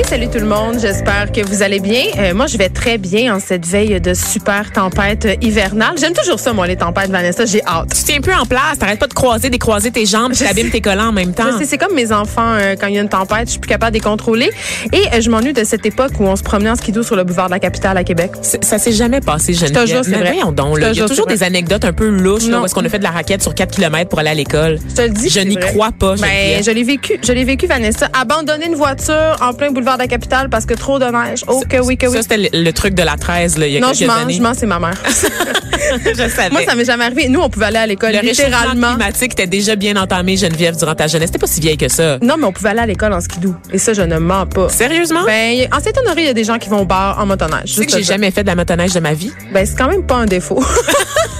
Hey, salut tout le monde, j'espère que vous allez bien. Euh, moi, je vais très bien en cette veille de super tempête hivernale. J'aime toujours ça, moi, les tempêtes, Vanessa, j'ai hâte. Tu tiens plus en place, t'arrêtes pas de croiser, décroiser tes jambes, tu abîmes tes collants en même temps. C'est comme mes enfants, euh, quand il y a une tempête, je suis plus capable de les contrôler. Et euh, je m'ennuie de cette époque où on se promenait en skidoo sur le boulevard de la capitale à Québec. Ça s'est jamais passé, je te jure, c'est vrai. Donc, là, il y a toujours des anecdotes un peu louches, là, est-ce qu'on a fait de la raquette sur 4 km pour aller à l'école. Je te le dis. Je n'y crois pas, ben, je l'ai vécu, je l'ai vécu, Vanessa. Abandonner une voiture en plein boulevard de la capitale parce que trop de neige. Oh, que oui, que oui. Ça, c'était le, truc de la 13, là, il y a non, quelques je mens, années. je mens, c'est ma mère. je savais. Moi, ça m'est jamais arrivé. Nous, on pouvait aller à l'école, le littéralement. Le climatique était déjà bien entamé, Geneviève, durant ta jeunesse. T'es pas si vieille que ça. Non, mais on pouvait aller à l'école en skidoo. Et ça, je ne mens pas. Sérieusement? Ben, en Saint-Honoré, il y a des gens qui vont au bar en motoneige. Tu sais que j'ai jamais fait de la motoneige de ma vie? Ben, c'est quand même pas un défaut.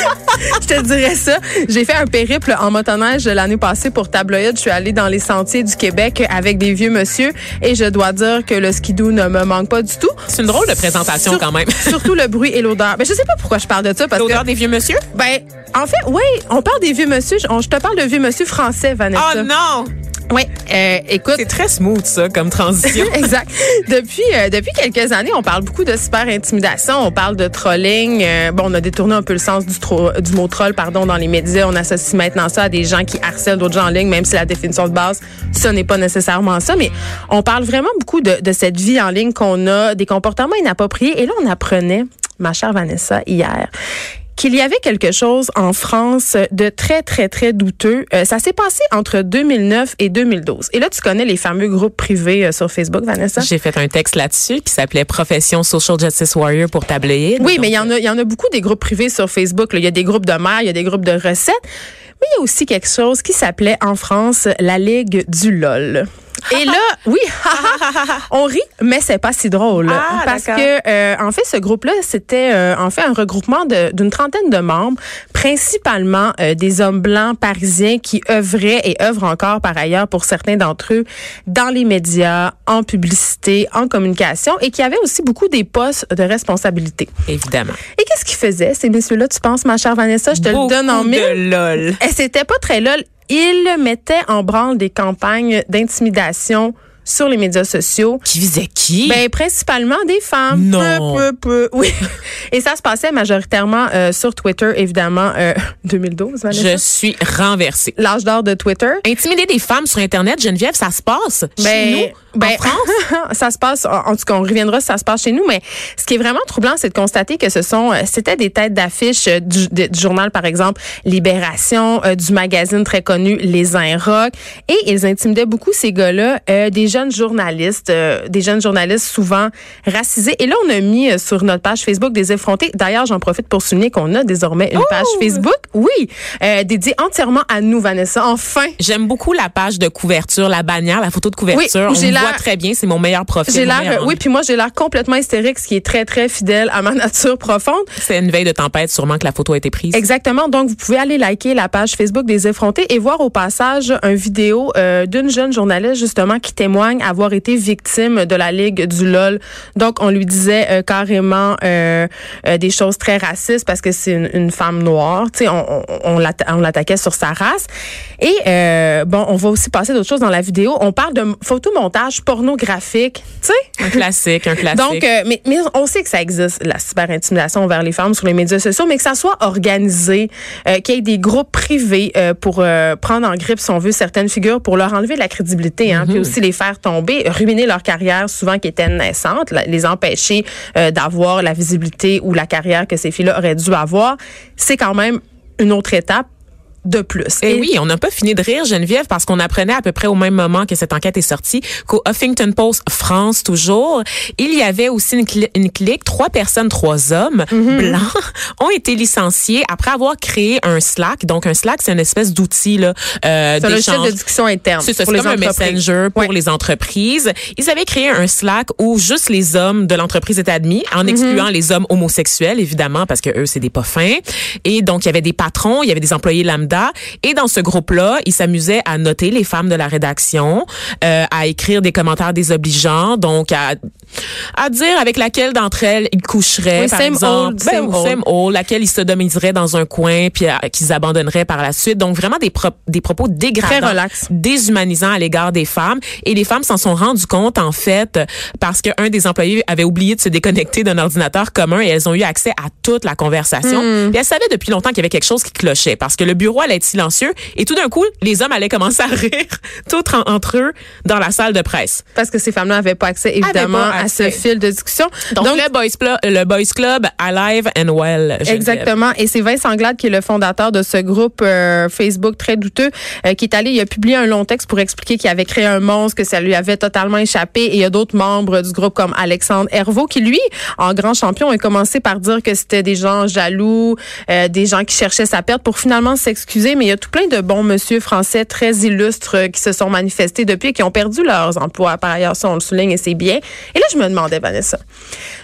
je te dirais ça. J'ai fait un périple en motoneige l'année passée pour Tabloïd. Je suis allée dans les sentiers du Québec avec des vieux monsieur et je dois dire que le skidoo ne me manque pas du tout. C'est une drôle de présentation Sur- quand même. surtout le bruit et l'odeur. Ben, je sais pas pourquoi je parle de ça parce L'odeur des vieux monsieur? ben en fait, oui, on parle des vieux monsieur. Je, on- je te parle de vieux monsieur français, Vanessa. Oh non! Oui, euh, écoute. C'est très smooth, ça, comme transition. exact. Depuis euh, depuis quelques années, on parle beaucoup de super intimidation, on parle de trolling. Euh, bon, on a détourné un peu le sens du, tro- du mot troll, pardon, dans les médias. On associe maintenant ça à des gens qui harcèlent d'autres gens en ligne, même si la définition de base, ce n'est pas nécessairement ça. Mais on parle vraiment beaucoup de, de cette vie en ligne qu'on a, des comportements inappropriés. Et là, on apprenait, ma chère Vanessa, hier qu'il y avait quelque chose en France de très, très, très douteux. Euh, ça s'est passé entre 2009 et 2012. Et là, tu connais les fameux groupes privés euh, sur Facebook, Vanessa? J'ai fait un texte là-dessus qui s'appelait Profession Social Justice Warrior pour tabloïd. Oui, mais il y en a, il y en a beaucoup des groupes privés sur Facebook. là. Il y a des groupes de mères, il y a des groupes de recettes. Mais il y a aussi quelque chose qui s'appelait en France la Ligue du LOL. Et là, oui, on rit, mais c'est pas si drôle. Ah, parce que, euh, en fait, ce groupe-là, c'était euh, en fait un regroupement d'une trentaine de membres, principalement euh, des hommes blancs parisiens qui œuvraient et œuvrent encore par ailleurs pour certains d'entre eux dans les médias, en publicité, en communication et qui avaient aussi beaucoup des postes de responsabilité. Évidemment. Et qu'est-ce qu'ils faisaient, ces messieurs-là, tu penses, ma chère Vanessa? Je te Beaucoup le donne en mille. de lol. Et c'était pas très lol. Ils mettaient en branle des campagnes d'intimidation sur les médias sociaux. Qui visait qui? Ben, principalement des femmes. Non. Peu, peu, peu. Oui. Et ça se passait majoritairement euh, sur Twitter, évidemment, euh, 2012, Vanessa. Je suis renversée. L'âge d'or de Twitter. Intimider des femmes sur Internet, Geneviève, ça se passe chez nous, en France? Ben, ça se passe, en en tout cas, on reviendra si ça se passe chez nous, mais ce qui est vraiment troublant, c'est de constater que ce sont, euh, c'était des têtes d'affiche euh, du, journal, par exemple, Libération, euh, du magazine très connu Les Inrocks, et ils intimidaient beaucoup ces gars-là, euh, des jeunes journalistes, euh, des jeunes journalistes souvent racisés. Et là, on a mis euh, sur notre page Facebook des effrontés. D'ailleurs, j'en profite pour souligner qu'on a désormais une page Facebook, oui, euh, dédiée entièrement à nous, Vanessa. Enfin, J'aime beaucoup la page de couverture, la bannière, la photo de couverture. j'ai On me voit très bien, c'est mon meilleur profil. J'ai l'air, oui, puis moi j'ai l'air complètement hystérique, ce qui est très très fidèle à ma nature profonde. C'est une veille de tempête, sûrement que la photo a été prise. Exactement. Donc vous pouvez aller liker la page Facebook des effrontés et voir au passage un vidéo d'une jeune journaliste justement qui témoigne avoir été victime de la ligue du lol. Donc on lui disait euh, carrément euh, euh, des choses très racistes parce que c'est une, une femme noire. Tu sais, on, on, on l'atta- on l'attaquait sur sa race. Et bon, on va aussi passer d'autres choses dans la vidéo. On parle de photomontage pornographique. Tu sais? Un classique, un classique. Donc, mais, mais on sait que ça existe, la cyberintimidation envers les femmes sur les médias sociaux, mais que ça soit organisé, qu'il y ait des groupes privés pour prendre en grippe, si on veut, certaines figures, pour leur enlever de la crédibilité, hein, puis aussi les faire tomber, ruiner leur carrière souvent qui était naissante, les empêcher euh, d'avoir la visibilité ou la carrière que ces filles-là auraient dû avoir, c'est quand même une autre étape de plus. Et Eh oui, on n'a pas fini de rire, Geneviève, parce qu'on apprenait à peu près au même moment que cette enquête est sortie qu'au Huffington Post France, toujours, il y avait aussi une, cli- une clique, trois personnes, trois hommes Mhm. blancs ont été licenciés après avoir créé un Slack. Donc, un Slack, c'est une espèce d'outil là, euh, C'est un logiciel de discussion interne C'est pour les comme un messenger pour Ouais. les entreprises. Ils avaient créé un Slack où juste les hommes de l'entreprise étaient admis, en Mhm. excluant les hommes homosexuels, évidemment, parce que eux, c'est des pas fins. Et donc, il y avait des patrons, il y avait des employés lambda, Et dans ce groupe-là, ils s'amusaient à noter les femmes de la rédaction, euh, à écrire des commentaires désobligeants, donc à, à dire avec laquelle d'entre elles ils coucheraient, Oui, par same exemple. old, Ben, same ou old. same old, laquelle ils sodomiseraient dans un coin puis qu'ils abandonneraient par la suite. Donc vraiment des, pro- des propos dégradants, déshumanisants à l'égard des femmes. Et les femmes s'en sont rendues compte en fait parce qu'un des employés avait oublié de se déconnecter d'un ordinateur commun et elles ont eu accès à toute la conversation. Puis elles savaient depuis longtemps qu'il y avait quelque chose qui clochait parce que le bureau allait être silencieux et tout d'un coup les hommes allaient commencer à rire tout en- entre eux dans la salle de presse. Parce que ces femmes-là n'avaient pas accès, évidemment, pas à ce fil de discussion. Donc, le boys club, le boys club alive and well. Geneviève. Exactement. Et c'est Vincent Anglade qui est le fondateur de ce groupe euh, Facebook très douteux, euh, qui est allé, il a publié un long texte pour expliquer qu'il avait créé un monstre, que ça lui avait totalement échappé. Et il y a d'autres membres du groupe comme Alexandre Hervaux qui, lui, en grand champion, a commencé par dire que c'était des gens jaloux, euh, des gens qui cherchaient sa perte pour finalement s'excuser. Mais il y a tout plein de bons monsieur français très illustres qui se sont manifestés depuis et qui ont perdu leurs emplois. Par ailleurs, ça, on le souligne et c'est bien. Et là, je me demandais, Vanessa,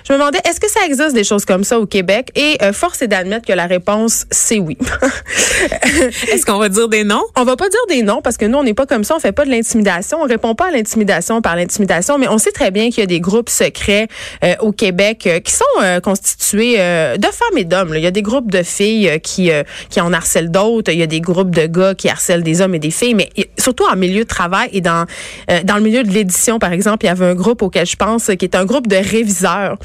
je me demandais, est-ce que ça existe des choses comme ça au Québec? Et euh, force est d'admettre que la réponse, c'est oui. Est-ce qu'on va dire des noms? on va pas dire des noms parce que nous, on n'est pas comme ça. On fait pas de l'intimidation. On répond pas à l'intimidation par l'intimidation. Mais on sait très bien qu'il y a des groupes secrets euh, au Québec euh, qui sont euh, constitués de femmes et d'hommes. Il y a des groupes de filles qui, qui en harcèlent d'autres. Il y a des groupes de gars qui harcèlent des hommes et des filles. Mais surtout en milieu de travail et dans, euh, dans le milieu de l'édition, par exemple, il y avait un groupe auquel je pense qui est un groupe de réviseurs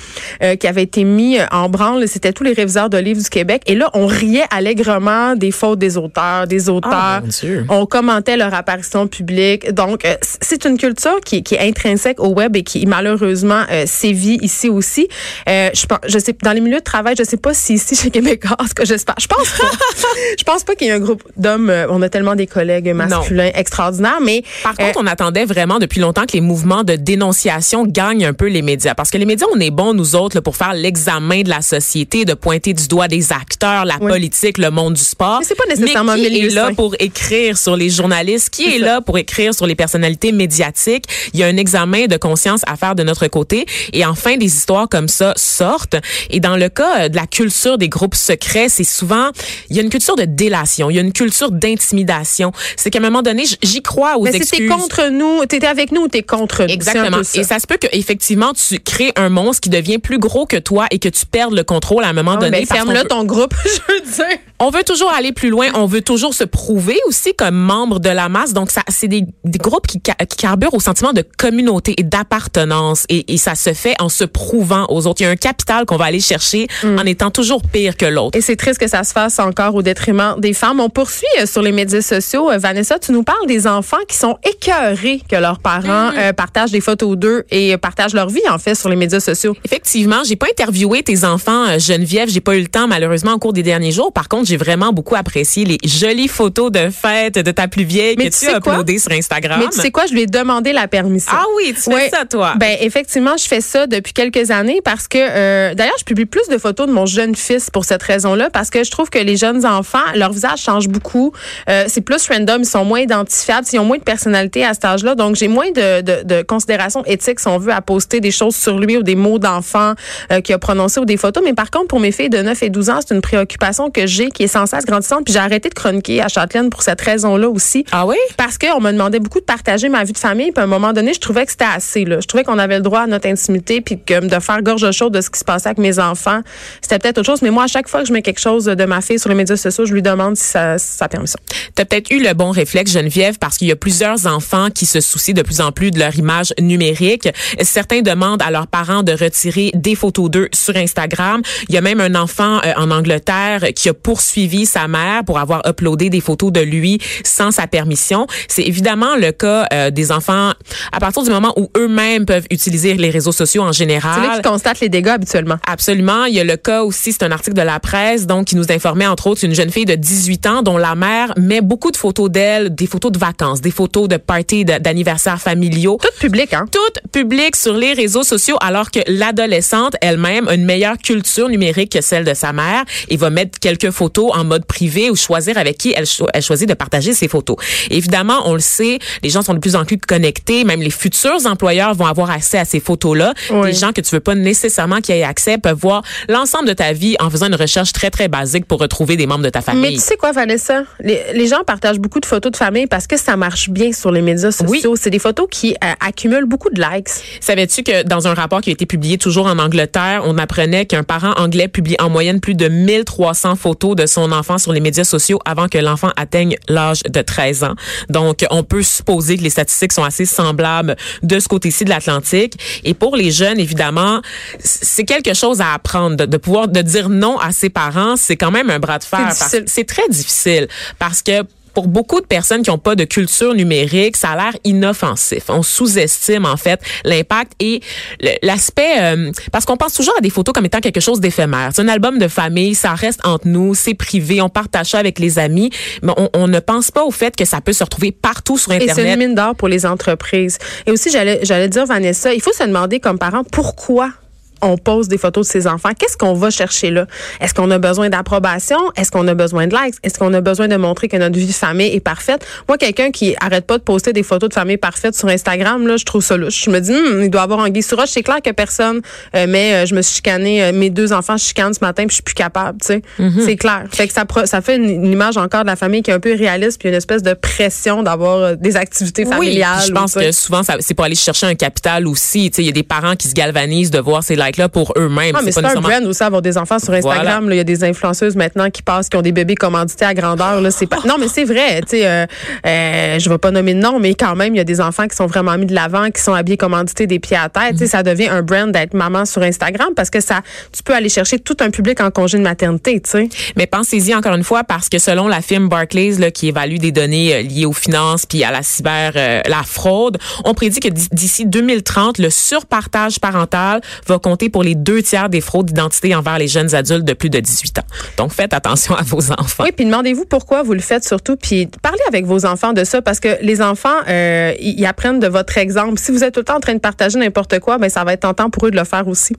euh, qui avait été mis euh, en branle. C'était tous les réviseurs de livres du Québec. Et là, on riait allègrement des fautes des auteurs, des auteurs. Ah, Dieu. On commentait leur apparition publique. Donc, euh, c'est une culture qui, qui est intrinsèque au web et qui malheureusement sévit ici aussi. Je pense, je sais, dans les milieux de travail, je sais pas si ici chez Québécois, ce que j'espère. Je pense pas. je pense pas qu'il y ait un groupe d'hommes. euh, on a tellement des collègues masculins extraordinaires, mais Par euh, contre, on attendait vraiment depuis longtemps que les mouvements de dénonciation gagnent un peu les médias. Parce que les médias, on est bons, nous autres, là, pour faire l'examen de la société, de pointer du doigt des acteurs, la Oui. politique, le monde du sport. Mais c'est pas nécessairement Mais qui est là pour écrire sur les journalistes? Qui est là pour écrire sur les personnalités médiatiques? Il y a un examen de conscience à faire de notre côté. Et enfin, des histoires comme ça sortent. Et dans le cas euh, de la culture des groupes secrets, c'est souvent, il y a une culture de délation, il y a une culture d'intimidation. C'est qu'à un moment donné, j'y crois aux mais si excuses. t'es contre nous, t'es avec nous ou t'es contre nous. Exactement. ça. Et ça se peut que effectivement tu crées un monstre qui devient plus gros que toi et que tu perdes le contrôle à un moment Ah, donné. ben, ferme-le ton groupe, je veux dire. on veut toujours aller plus loin, on veut toujours se prouver aussi comme membre de la masse. Donc ça, c'est des, des groupes qui, ca- qui carburent au sentiment de communauté et d'appartenance, et, et ça se fait en se prouvant aux autres. Il y a un capital qu'on va aller chercher Mm. en étant toujours pire que l'autre. Et c'est triste que ça se fasse encore au détriment des femmes. On poursuit euh, sur les médias sociaux. Euh, Vanessa, tu nous parles des enfants qui sont écœurés que leurs parents Mm. euh, partagent des photos d'eux et partagent leur vie, en fait, sur les médias sociaux. Effectivement, j'ai pas interviewé tes enfants Geneviève, j'ai pas eu le temps malheureusement au cours des derniers jours. Par contre, j'ai vraiment beaucoup apprécié les jolies photos de fête de ta plus vieille Mais que tu sais as uploadées sur Instagram. Mais tu sais quoi, je lui ai demandé la permission. Ah oui, tu fais ça toi. Ben effectivement, je fais ça depuis quelques années parce que euh, d'ailleurs, je publie plus de photos de mon jeune fils pour cette raison-là parce que je trouve que les jeunes enfants, leur visage change beaucoup. Euh, c'est plus random, ils sont moins identifiables, ils ont moins de personnalité à cet âge-là, donc j'ai moins de, de, de considération éthique si on veut à poster des choses sur lui ou des mots d'enfant euh, qu'il a prononcés ou des photos. Mais par contre, pour mes filles de 9 et 12 ans, c'est une préoccupation que j'ai qui est sans cesse grandissante. Puis j'ai arrêté de chroniquer à Châtelaine pour cette raison-là aussi. Ah oui? Parce qu'on me demandait beaucoup de partager ma vie de famille. Puis à un moment donné, je trouvais que c'était assez. Là. Je trouvais qu'on avait le droit à notre intimité. Puis que de faire gorge chaude de ce qui se passait avec mes enfants, c'était peut-être autre chose. Mais moi, à chaque fois que je mets quelque chose de ma fille sur les médias sociaux, je lui demande si ça, permet ça. Tu as peut-être eu le bon réflexe, Geneviève, parce qu'il y a plusieurs enfants qui se soucient de plus en plus de leur image numérique. Certains demandent à leurs parents de retirer des photos d'eux sur Instagram. Il y a même un enfant euh, en Angleterre qui a poursuivi sa mère pour avoir uploadé des photos de lui sans sa permission. C'est évidemment le cas euh, des enfants à partir du moment où eux-mêmes peuvent utiliser les réseaux sociaux en C'est là général. qu'ils constatent les dégâts habituellement. Absolument. Il y a le cas aussi, c'est un article de la presse, donc qui nous informait entre autres une jeune fille de 18 ans dont la mère met beaucoup de photos d'elle, des photos de vacances, des photos de parties d'anniversaires familiaux. Tout public, hein? Toutes publiques sur les réseaux sociaux, alors que l'adolescente elle-même a une meilleure culture numérique que celle de sa mère et va mettre quelques photos en mode privé ou choisir avec qui elle, cho- elle choisit de partager ses photos. Évidemment, on le sait, les gens sont de plus en plus connectés, même les futurs employeurs vont avoir accès à ces photos-là. Oui. Des gens que tu veux pas nécessairement qu'ils aient accès peuvent voir l'ensemble de ta vie en faisant une recherche très, très basique pour retrouver des membres de ta famille. Mais tu sais quoi, Vanessa, les, les, gens partagent beaucoup de photos de famille parce que ça marche bien sur les médias sociaux. C'est des photos qui euh, accumulent beaucoup de likes. Savais-tu que dans un rapport qui a été publié toujours en Angleterre, on apprenait qu'un parent anglais publie en moyenne plus de 1300 photos de son enfant sur les médias sociaux avant que l'enfant atteigne l'âge de 13 ans? Donc, on peut supposer que les statistiques sont assez semblables de ce côté-ci de l'Atlantique. Et pour les jeunes, évidemment, c'est quelque chose à apprendre, de, de pouvoir de dire non à ses parents. C'est quand même un bras de fer. C'est très difficile parce que pour beaucoup de personnes qui n'ont pas de culture numérique, ça a l'air inoffensif. On sous-estime en fait l'impact et l'aspect euh, parce qu'on pense toujours à des photos comme étant quelque chose d'éphémère. C'est un album de famille, ça reste entre nous, c'est privé, on partage ça avec les amis, mais on, on, ne pense pas au fait que ça peut se retrouver partout sur internet. Et c'est une mine d'or pour les entreprises. Et aussi j'allais j'allais dire Vanessa, il faut se demander comme parent pourquoi on pose des photos de ses enfants. Qu'est-ce qu'on va chercher là? Est-ce qu'on a besoin d'approbation? Est-ce qu'on a besoin de likes? Est-ce qu'on a besoin de montrer que notre vie de famille est parfaite? Moi, quelqu'un qui arrête pas de poster des photos de famille parfaite sur Instagram, là, je trouve ça louche. Je me dis, hmm, il doit avoir un sur C'est clair que personne, euh, mais euh, je me suis chicanée, euh, mes deux enfants, je chicane ce matin, puis je suis plus capable, tu sais. Mm-hmm. C'est clair. Fait que ça, ça fait une, image encore de la famille qui est un peu réaliste, puis une espèce de pression d'avoir des activités familiales. je pense que souvent, c'est pour aller chercher un capital aussi. Tu sais, il y a des parents qui se galvanisent de voir ces likes-là pour eux-mêmes. Ah, mais c'est un brand aussi avoir des enfants sur Instagram. Il y a des influenceuses maintenant qui passent, qui ont des bébés commandités à grandeur. Là, c'est pas. Non, mais c'est vrai. Tu sais, euh, euh, je vais pas nommer de nom, mais quand même, il y a des enfants qui sont vraiment mis de l'avant, qui sont habillés commandités des pieds à tête. Tu sais, ça devient un brand d'être maman sur Instagram parce que ça, tu peux aller chercher tout un public en congé de maternité. Tu sais. Mais pensez-y encore une fois parce que selon la firme Barclays là, qui évalue des données euh, liées aux finances puis à la cyber, euh, la fraude, on prédit que d'ici 2030, le surpartage parental va pour les deux tiers des fraudes d'identité envers les jeunes adultes de plus de 18 ans. Donc, faites attention à vos enfants. Oui, puis demandez-vous pourquoi vous le faites surtout, puis parlez avec vos enfants de ça, parce que les enfants, euh, ils apprennent de votre exemple. Si vous êtes tout le temps en train de partager n'importe quoi, ben ça va être tentant pour eux de le faire aussi.